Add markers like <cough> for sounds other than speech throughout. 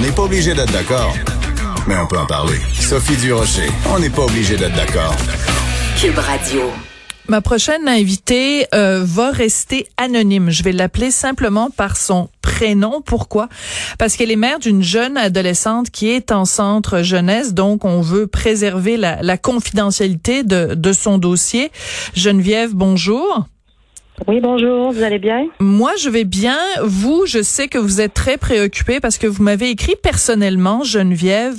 On n'est pas obligé d'être d'accord, mais on peut en parler. Sophie Durocher, on n'est pas obligé d'être d'accord. Cube Radio. Ma prochaine invitée euh, va rester anonyme. Je vais l'appeler simplement par son prénom. Pourquoi? Parce qu'elle est mère d'une jeune adolescente qui est en centre jeunesse, donc on veut préserver la, la confidentialité de, de son dossier. Geneviève, bonjour. Oui, bonjour, vous allez bien? Moi, je vais bien. Vous, je sais que vous êtes très préoccupée parce que vous m'avez écrit personnellement, Geneviève,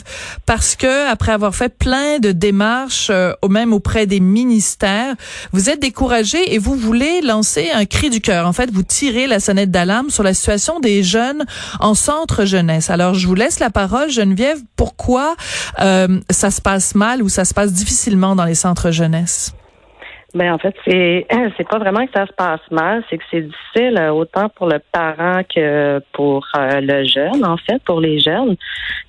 parce que après avoir fait plein de démarches, euh, même auprès des ministères, vous êtes découragée et vous voulez lancer un cri du cœur. En fait, vous tirez la sonnette d'alarme sur la situation des jeunes en centre jeunesse. Alors, je vous laisse la parole, Geneviève. Pourquoi euh, ça se passe mal ou ça se passe difficilement dans les centres jeunesse? Ben en fait, c'est <clears throat> c'est pas vraiment que ça se passe mal, c'est que c'est difficile euh, autant pour le parent que pour euh, le jeune, en fait, pour les jeunes.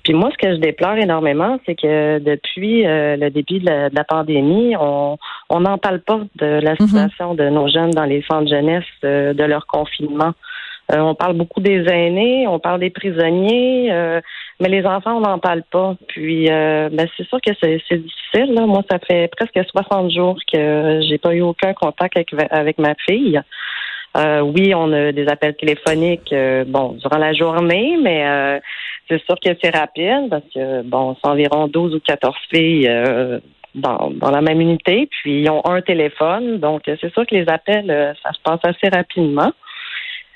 Puis moi, ce que je déplore énormément, c'est que depuis euh, le début de la, pandémie, on on n'en parle pas de la mhm. situation de nos jeunes dans les centres jeunesse, de leur confinement. On parle beaucoup des aînés, on parle des prisonniers, mais les enfants, on n'en parle pas. Puis, euh, ben, c'est sûr que c'est, difficile. Là. Moi, ça fait presque 60 jours que j'ai pas eu aucun contact avec, avec ma fille. Euh, oui, on a des appels téléphoniques, euh, bon, durant la journée, mais c'est sûr que c'est rapide parce que, bon, c'est environ 12 ou 14 filles dans, dans la même unité, puis ils ont un téléphone, donc c'est sûr que les appels, ça se passe assez rapidement.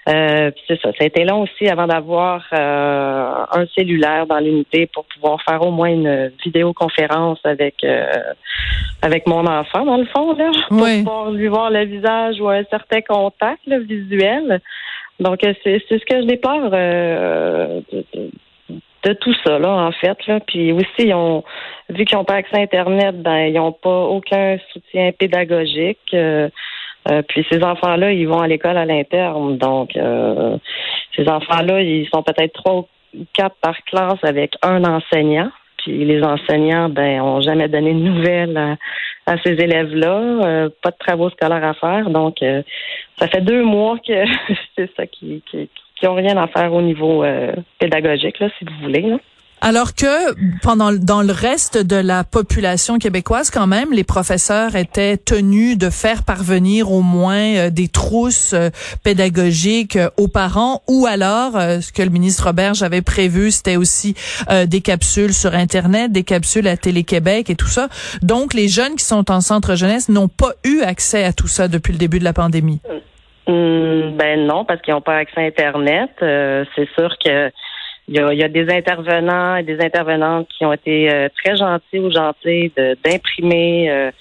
Euh, c'est ça. Ça a été long aussi avant d'avoir euh, un cellulaire dans l'unité pour pouvoir faire au moins une vidéoconférence avec euh, avec mon enfant, dans le fond, là, pour pouvoir lui voir le visage ou un certain contact visuel. Donc, c'est, c'est ce que je déplore de, de, tout ça, là, en fait. Là. Puis aussi, ils ont, vu qu'ils n'ont pas accès à Internet, ben, ils n'ont pas aucun soutien pédagogique. Euh, puis ces enfants-là, ils vont à l'école à l'interne. Donc, euh, ces enfants-là, ils sont peut-être trois ou quatre par classe avec un enseignant. Puis les enseignants, ben, ont jamais donné de nouvelles à, ces élèves-là. Euh, pas de travaux scolaires à faire. Donc, ça fait deux mois que <laughs> c'est ça qui, qui, qui ont rien à faire au niveau pédagogique, là, si vous voulez. Là. Alors que pendant dans le reste de la population québécoise, quand même, les professeurs étaient tenus de faire parvenir au moins euh, des trousses euh, pédagogiques euh, aux parents, ou alors ce que le ministre Roberge avait prévu, c'était aussi des capsules sur Internet, des capsules à Télé-Québec et tout ça. Donc, les jeunes qui sont en centre jeunesse n'ont pas eu accès à tout ça depuis le début de la pandémie. Hum, ben non, parce qu'ils n'ont pas accès à Internet. c'est sûr que il y, a, des intervenants et des intervenantes qui ont été euh, très gentils ou gentils d'imprimer euh,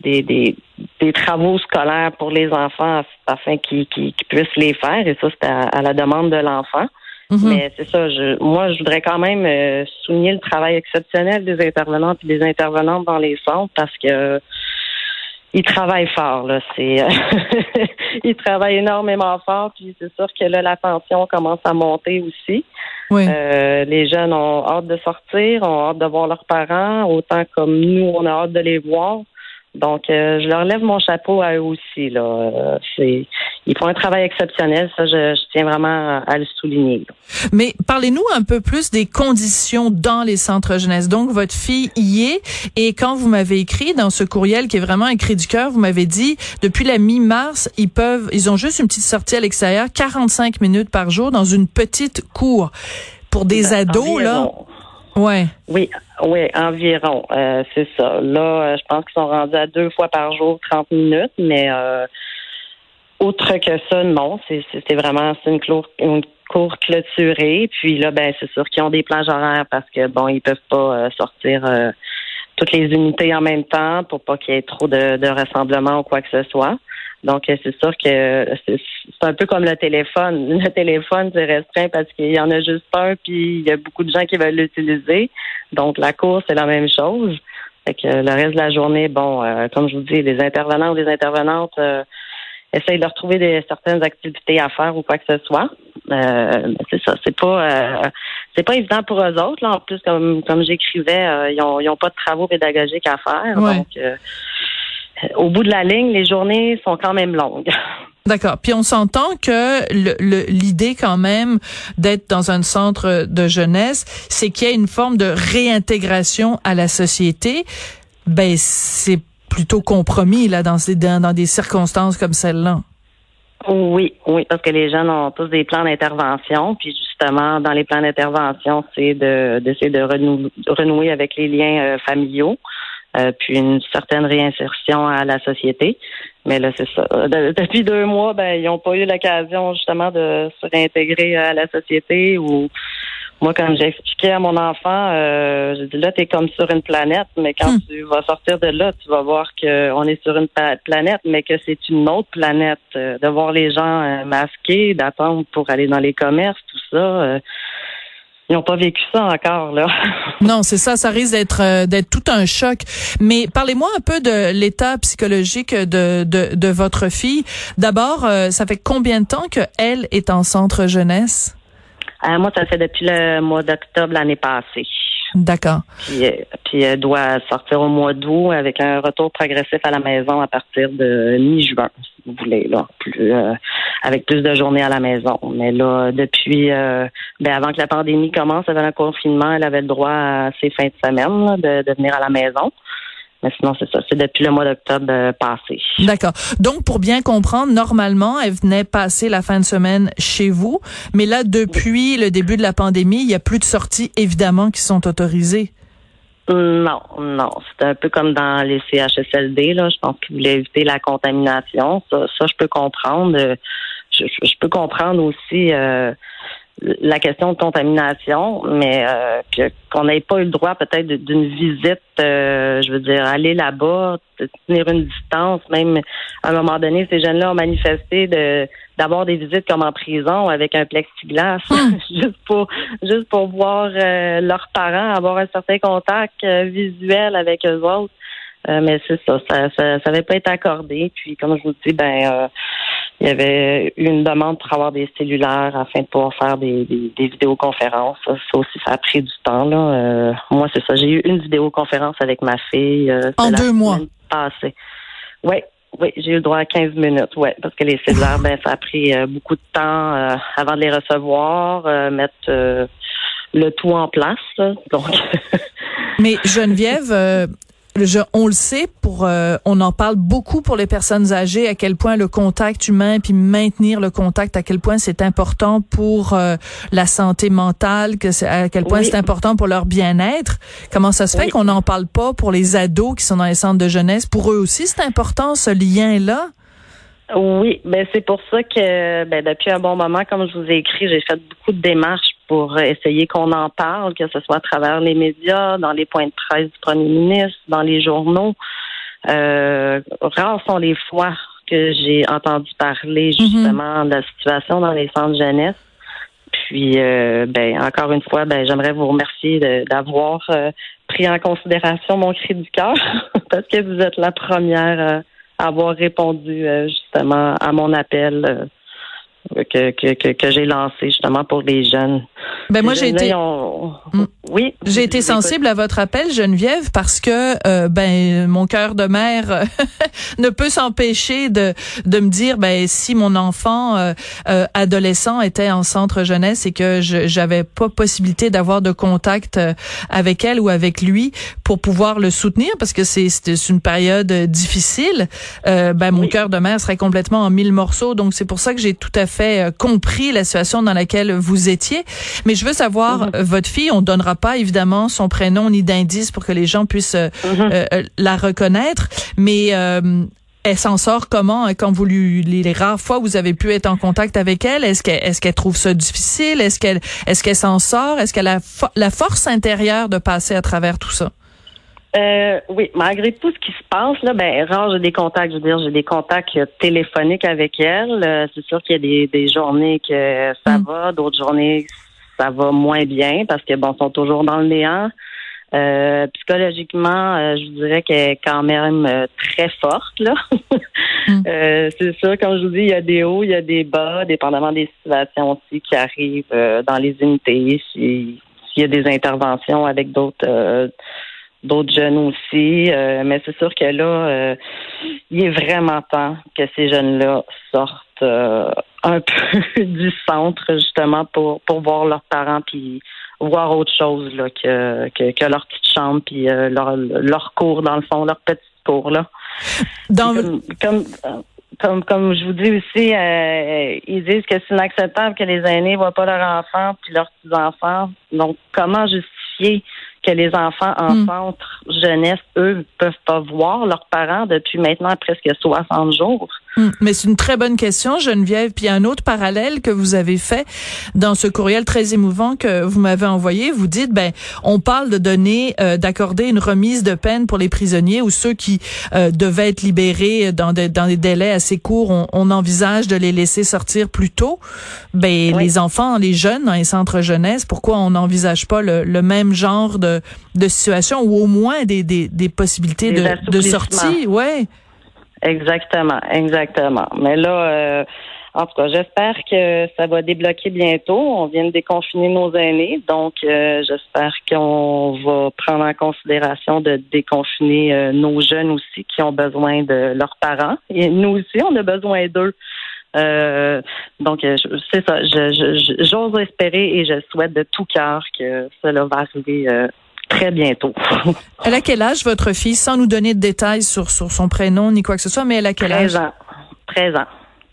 des, des, des, travaux scolaires pour les enfants afin qu'ils puissent les faire. Et ça, c'est à, la demande de l'enfant. Mm-hmm. Mais c'est ça, je, moi, je voudrais quand même euh, souligner le travail exceptionnel des intervenantes et des intervenantes dans les centres parce que ils travaillent fort, là. C'est <laughs> ils travaillent énormément fort, puis c'est sûr que là, la tension commence à monter aussi. Euh, les jeunes ont hâte de sortir, ont hâte de voir leurs parents, autant comme nous, on a hâte de les voir. Donc, euh, je leur lève mon chapeau à eux aussi. Là. Euh, c'est, ils font un travail exceptionnel. Ça, je, tiens vraiment à, le souligner. Mais parlez-nous un peu plus des conditions dans les centres jeunesse. Donc, votre fille y est. Et quand vous m'avez écrit dans ce courriel qui est vraiment un cri du cœur, vous m'avez dit, depuis la mi-mars, ils peuvent, ils ont juste une petite sortie à l'extérieur, 45 minutes par jour dans une petite cour. Pour des ben, ados, là. Ouais. Oui, oui, environ. Euh, c'est ça. Là, euh, je pense qu'ils sont rendus à deux fois par jour, 30 minutes, mais euh, autre que ça, non. C'est vraiment une, cour, une clôturée. Puis là, ben c'est sûr qu'ils ont des plages horaires parce que bon, ils peuvent pas sortir toutes les unités en même temps pour pas qu'il y ait trop de, de rassemblements ou quoi que ce soit. Donc, euh, c'est sûr que c'est un peu comme le téléphone. <laughs> Le téléphone, c'est restreint parce qu'il y en a juste un, puis il y a beaucoup de gens qui veulent l'utiliser. Donc, la course, c'est la même chose. Fait que le reste de la journée, bon, euh, comme je vous dis, les intervenants ou les intervenantes euh, essayent de retrouver des, certaines activités à faire ou quoi que ce soit. Euh, c'est ça, c'est pas c'est pas évident pour eux autres. Là. En plus, comme comme j'écrivais, ils, ont, ils ont pas de travaux pédagogiques à faire. Donc au bout de la ligne, les journées sont quand même longues. <laughs> D'accord. Puis on s'entend que l'idée quand même d'être dans un centre de jeunesse, c'est qu'il y a une forme de réintégration à la société. Ben c'est plutôt compromis là dans, dans, dans des circonstances comme celle-là. Oui, oui, parce que les jeunes ont tous des plans d'intervention, puis justement, dans les plans d'intervention, c'est de d'essayer de renouer, avec les liens euh, familiaux, euh, puis une certaine réinsertion à la société. Mais là, c'est ça. depuis deux mois, ben, ils n'ont pas eu l'occasion justement de se réintégrer à la société ou moi, comme j'ai expliqué à mon enfant, euh, j'ai dit là, tu es comme sur une planète, mais quand hmm. tu vas sortir de là, tu vas voir qu'on est sur une planète, mais que c'est une autre planète. Euh, de voir les gens euh, masqués, d'attendre pour aller dans les commerces, tout ça. Euh, ils n'ont pas vécu ça encore là. <laughs> non, c'est ça, ça risque d'être d'être tout un choc. Mais parlez-moi un peu de l'état psychologique de, de, de votre fille. D'abord, ça fait combien de temps qu'elle est en centre jeunesse? Euh, moi, ça fait depuis le mois d'octobre l'année passée. D'accord. Puis, euh, puis elle doit sortir au mois d'août avec un retour progressif à la maison à partir de mi-juin, si vous voulez, là, plus euh, avec plus de journées à la maison. Mais là, depuis ben avant que la pandémie commence, avant le confinement, elle avait le droit à ses fins de semaine de venir à la maison. Mais sinon, c'est ça. C'est depuis le mois d'octobre euh, passé. D'accord. Donc, pour bien comprendre, normalement, elle venait passer la fin de semaine chez vous. Mais là, depuis le début de la pandémie, il n'y a plus de sorties, évidemment, qui sont autorisées. Non, non. C'est un peu comme dans les CHSLD, là. Je pense qu'ils voulaient éviter la contamination. Ça, ça je peux comprendre. Je, je peux comprendre aussi euh, la question de contamination, mais euh, qu'on n'ait pas eu le droit peut-être d'une visite, euh, je veux dire, aller là-bas, tenir une distance, même à un moment donné, ces jeunes-là ont manifesté de d'avoir des visites comme en prison avec un plexiglas, hum. <laughs> juste pour juste pour voir euh, leurs parents, avoir un certain contact visuel avec eux autres. mais c'est ça, ça, ça, ça avait pas été accordé. Puis comme je vous dis, ben il y avait eu une demande pour avoir des cellulaires afin de pouvoir faire des, des, vidéoconférences. Ça, aussi, ça a pris du temps. Là. Euh, moi, c'est ça. J'ai eu une vidéoconférence avec ma fille. Euh, en deux mois? Oui, oui, j'ai eu le droit à 15 minutes, ouais, parce que les cellulaires, ben, ça a pris euh, beaucoup de temps avant de les recevoir, mettre le tout en place. donc. <laughs> Mais Geneviève, on le sait, pour, euh, on en parle beaucoup pour les personnes âgées, à quel point le contact humain, puis maintenir le contact, à quel point c'est important pour euh, la santé mentale, que à quel point c'est important pour leur bien-être. Comment ça se fait qu'on n'en parle pas pour les ados qui sont dans les centres de jeunesse? Pour eux aussi, c'est important ce lien-là. Oui, ben c'est pour ça que ben, depuis un bon moment, comme je vous ai écrit, j'ai fait beaucoup de démarches pour essayer qu'on en parle, que ce soit à travers les médias, dans les points de presse du premier ministre, dans les journaux. Euh, rares sont les fois que j'ai entendu parler mhm. justement de la situation dans les centres jeunesse. Puis, euh, ben, encore une fois, ben, j'aimerais vous remercier d'avoir euh, pris en considération mon cri du cœur <laughs> parce que vous êtes la première euh, avoir répondu justement à mon appel que, que, que, j'ai lancé justement pour les jeunes. Ben moi j'ai été mm. oui j'ai été sensible à votre appel Geneviève parce que euh, ben mon cœur de mère <laughs> ne peut s'empêcher de de me dire ben si mon enfant euh, euh, adolescent était en centre jeunesse et que je j'avais pas possibilité d'avoir de contact avec elle ou avec lui pour pouvoir le soutenir parce que c'est c'est une période difficile ben mon cœur de mère serait complètement en mille morceaux donc c'est pour ça que j'ai tout à fait euh, compris la situation dans laquelle vous étiez. Mais je veux savoir, mhm. euh, votre fille, on donnera pas évidemment son prénom ni d'indice pour que les gens puissent euh, mhm. la reconnaître, mais elle s'en sort comment hein, quand vous lui les, rares fois où vous avez pu être en contact avec elle? Est-ce qu'elle est-ce qu'elle trouve ça difficile? Est-ce qu'elle est-ce qu'elle s'en sort? Est-ce qu'elle a la force intérieure de passer à travers tout ça? Euh, oui, malgré tout ce qui se passe, là, ben, rare, j'ai des contacts, je veux dire, j'ai des contacts euh, téléphoniques avec elle. Euh, c'est sûr qu'il y a des, des journées que ça mm. va, d'autres journées ça va moins bien parce que bon, sont toujours dans le néant. psychologiquement, je dirais qu'elle est quand même très forte là. <laughs> Mm. c'est sûr, comme je vous dis, il y a des hauts, il y a des bas, dépendamment des situations aussi qui arrivent dans les unités. S'il y a des interventions avec d'autres d'autres jeunes aussi. Euh, mais c'est sûr que là, euh, il est vraiment temps que ces jeunes-là sortent euh, un <laughs> peu du centre, justement, pour, pour voir leurs parents puis voir autre chose là, que, que, leur petite chambre puis leur, leur cours, dans le fond, leur petite cours. Là. Dans... Comme, comme, comme, je vous dis aussi, ils disent que c'est inacceptable que les aînés ne voient pas leurs enfants puis leurs petits-enfants. Donc, comment justifier que les enfants en hmm. centre jeunesse, eux, peuvent pas voir leurs parents depuis maintenant presque 60 jours. Hmm. Mais c'est une très bonne question, Geneviève. Puis un autre parallèle que vous avez fait dans ce courriel très émouvant que vous m'avez envoyé, vous dites, ben, on parle de donner, euh, d'accorder une remise de peine pour les prisonniers ou ceux qui euh, devaient être libérés dans, dans des délais assez courts. On, envisage de les laisser sortir plus tôt. Ben, les enfants, les jeunes dans les centres jeunesse, pourquoi on n'envisage pas le, le même genre de de, situation ou au moins des, des, des possibilités de, de, sortie, ouais. Exactement, exactement. Mais là, euh, en tout cas, j'espère que ça va débloquer bientôt. On vient de déconfiner nos aînés, donc euh, j'espère qu'on va prendre en considération de déconfiner euh, nos jeunes aussi qui ont besoin de leurs parents. Et nous aussi, on a besoin d'eux. donc, c'est ça. J'ose espérer et je souhaite de tout cœur que cela va arriver très bientôt. <laughs> elle a quel âge, votre fille, sans nous donner de détails sur, sur son prénom ni quoi que ce soit, mais elle a quel âge? 13 ans. 13 ans.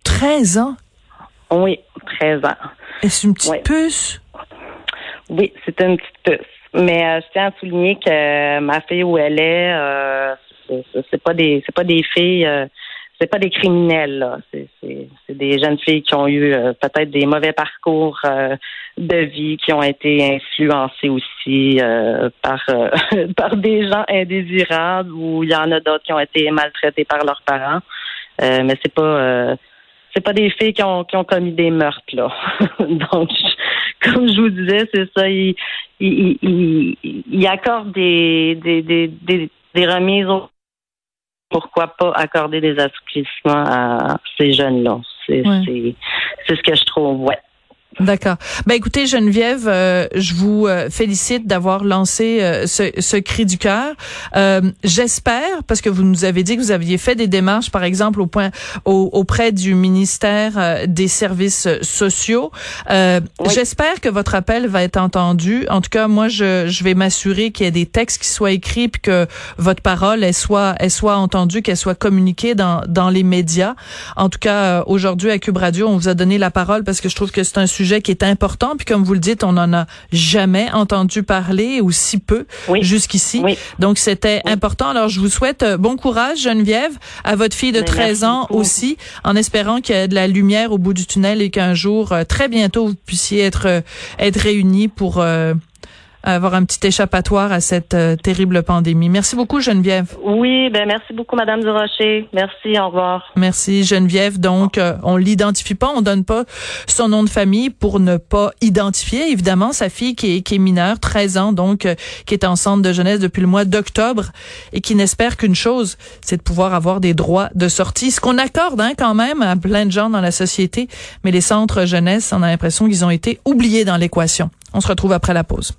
13 ans? Oui, 13 ans. Est-ce une petite puce? Oui, c'est une petite puce. Mais euh, je tiens à souligner que ma fille où elle est, euh, c'est pas des c'est pas des filles euh, c'est pas des criminels là. C'est, des jeunes filles qui ont eu euh, peut-être des mauvais parcours euh, de vie, qui ont été influencées aussi euh, par <laughs> par des gens indésirables ou il y en a d'autres qui ont été maltraités par leurs parents. mais c'est pas c'est pas des filles qui ont qui ont commis des meurtres là. <laughs> Donc comme je vous disais, c'est ça. Ils il, il, accordent des des, des, des, des remises aux pourquoi pas accorder des assouplissements à ces jeunes-là. C'est ce que je trouve, ouais. D'accord. Ben écoutez Geneviève, euh, je vous euh, félicite d'avoir lancé euh, ce, ce, cri du cœur. J'espère, parce que vous nous avez dit que vous aviez fait des démarches, par exemple au point au, auprès du ministère des Services sociaux. J'espère que votre appel va être entendu. En tout cas, moi, je, je vais m'assurer qu'il y ait des textes qui soient écrits, puis que votre parole elle soit elle soit entendue, qu'elle soit communiquée dans dans les médias. En tout cas, aujourd'hui à Cube Radio, on vous a donné la parole parce que je trouve que c'est un sujet qui est important. Puis comme vous le dites, on n'en a jamais entendu parler ou si peu jusqu'ici. Donc c'était important. Alors je vous souhaite euh, bon courage, Geneviève, à votre fille de 13 ans aussi, en espérant qu'il y ait de la lumière au bout du tunnel et qu'un jour, euh, très bientôt, vous puissiez être euh, être réunis pour avoir un petit échappatoire à cette euh, terrible pandémie. Merci beaucoup, Geneviève. Oui, ben merci beaucoup, Madame Durocher. Merci, au revoir. Merci, Geneviève. Donc, euh, on l'identifie pas, on donne pas son nom de famille pour ne pas identifier, évidemment, sa fille qui est, qui est mineure, 13 ans, donc, euh, qui est en centre de jeunesse depuis le mois d'octobre et qui n'espère qu'une chose, c'est de pouvoir avoir des droits de sortie, ce qu'on accorde hein, quand même à plein de gens dans la société, mais les centres jeunesse, on a l'impression qu'ils ont été oubliés dans l'équation. On se retrouve après la pause.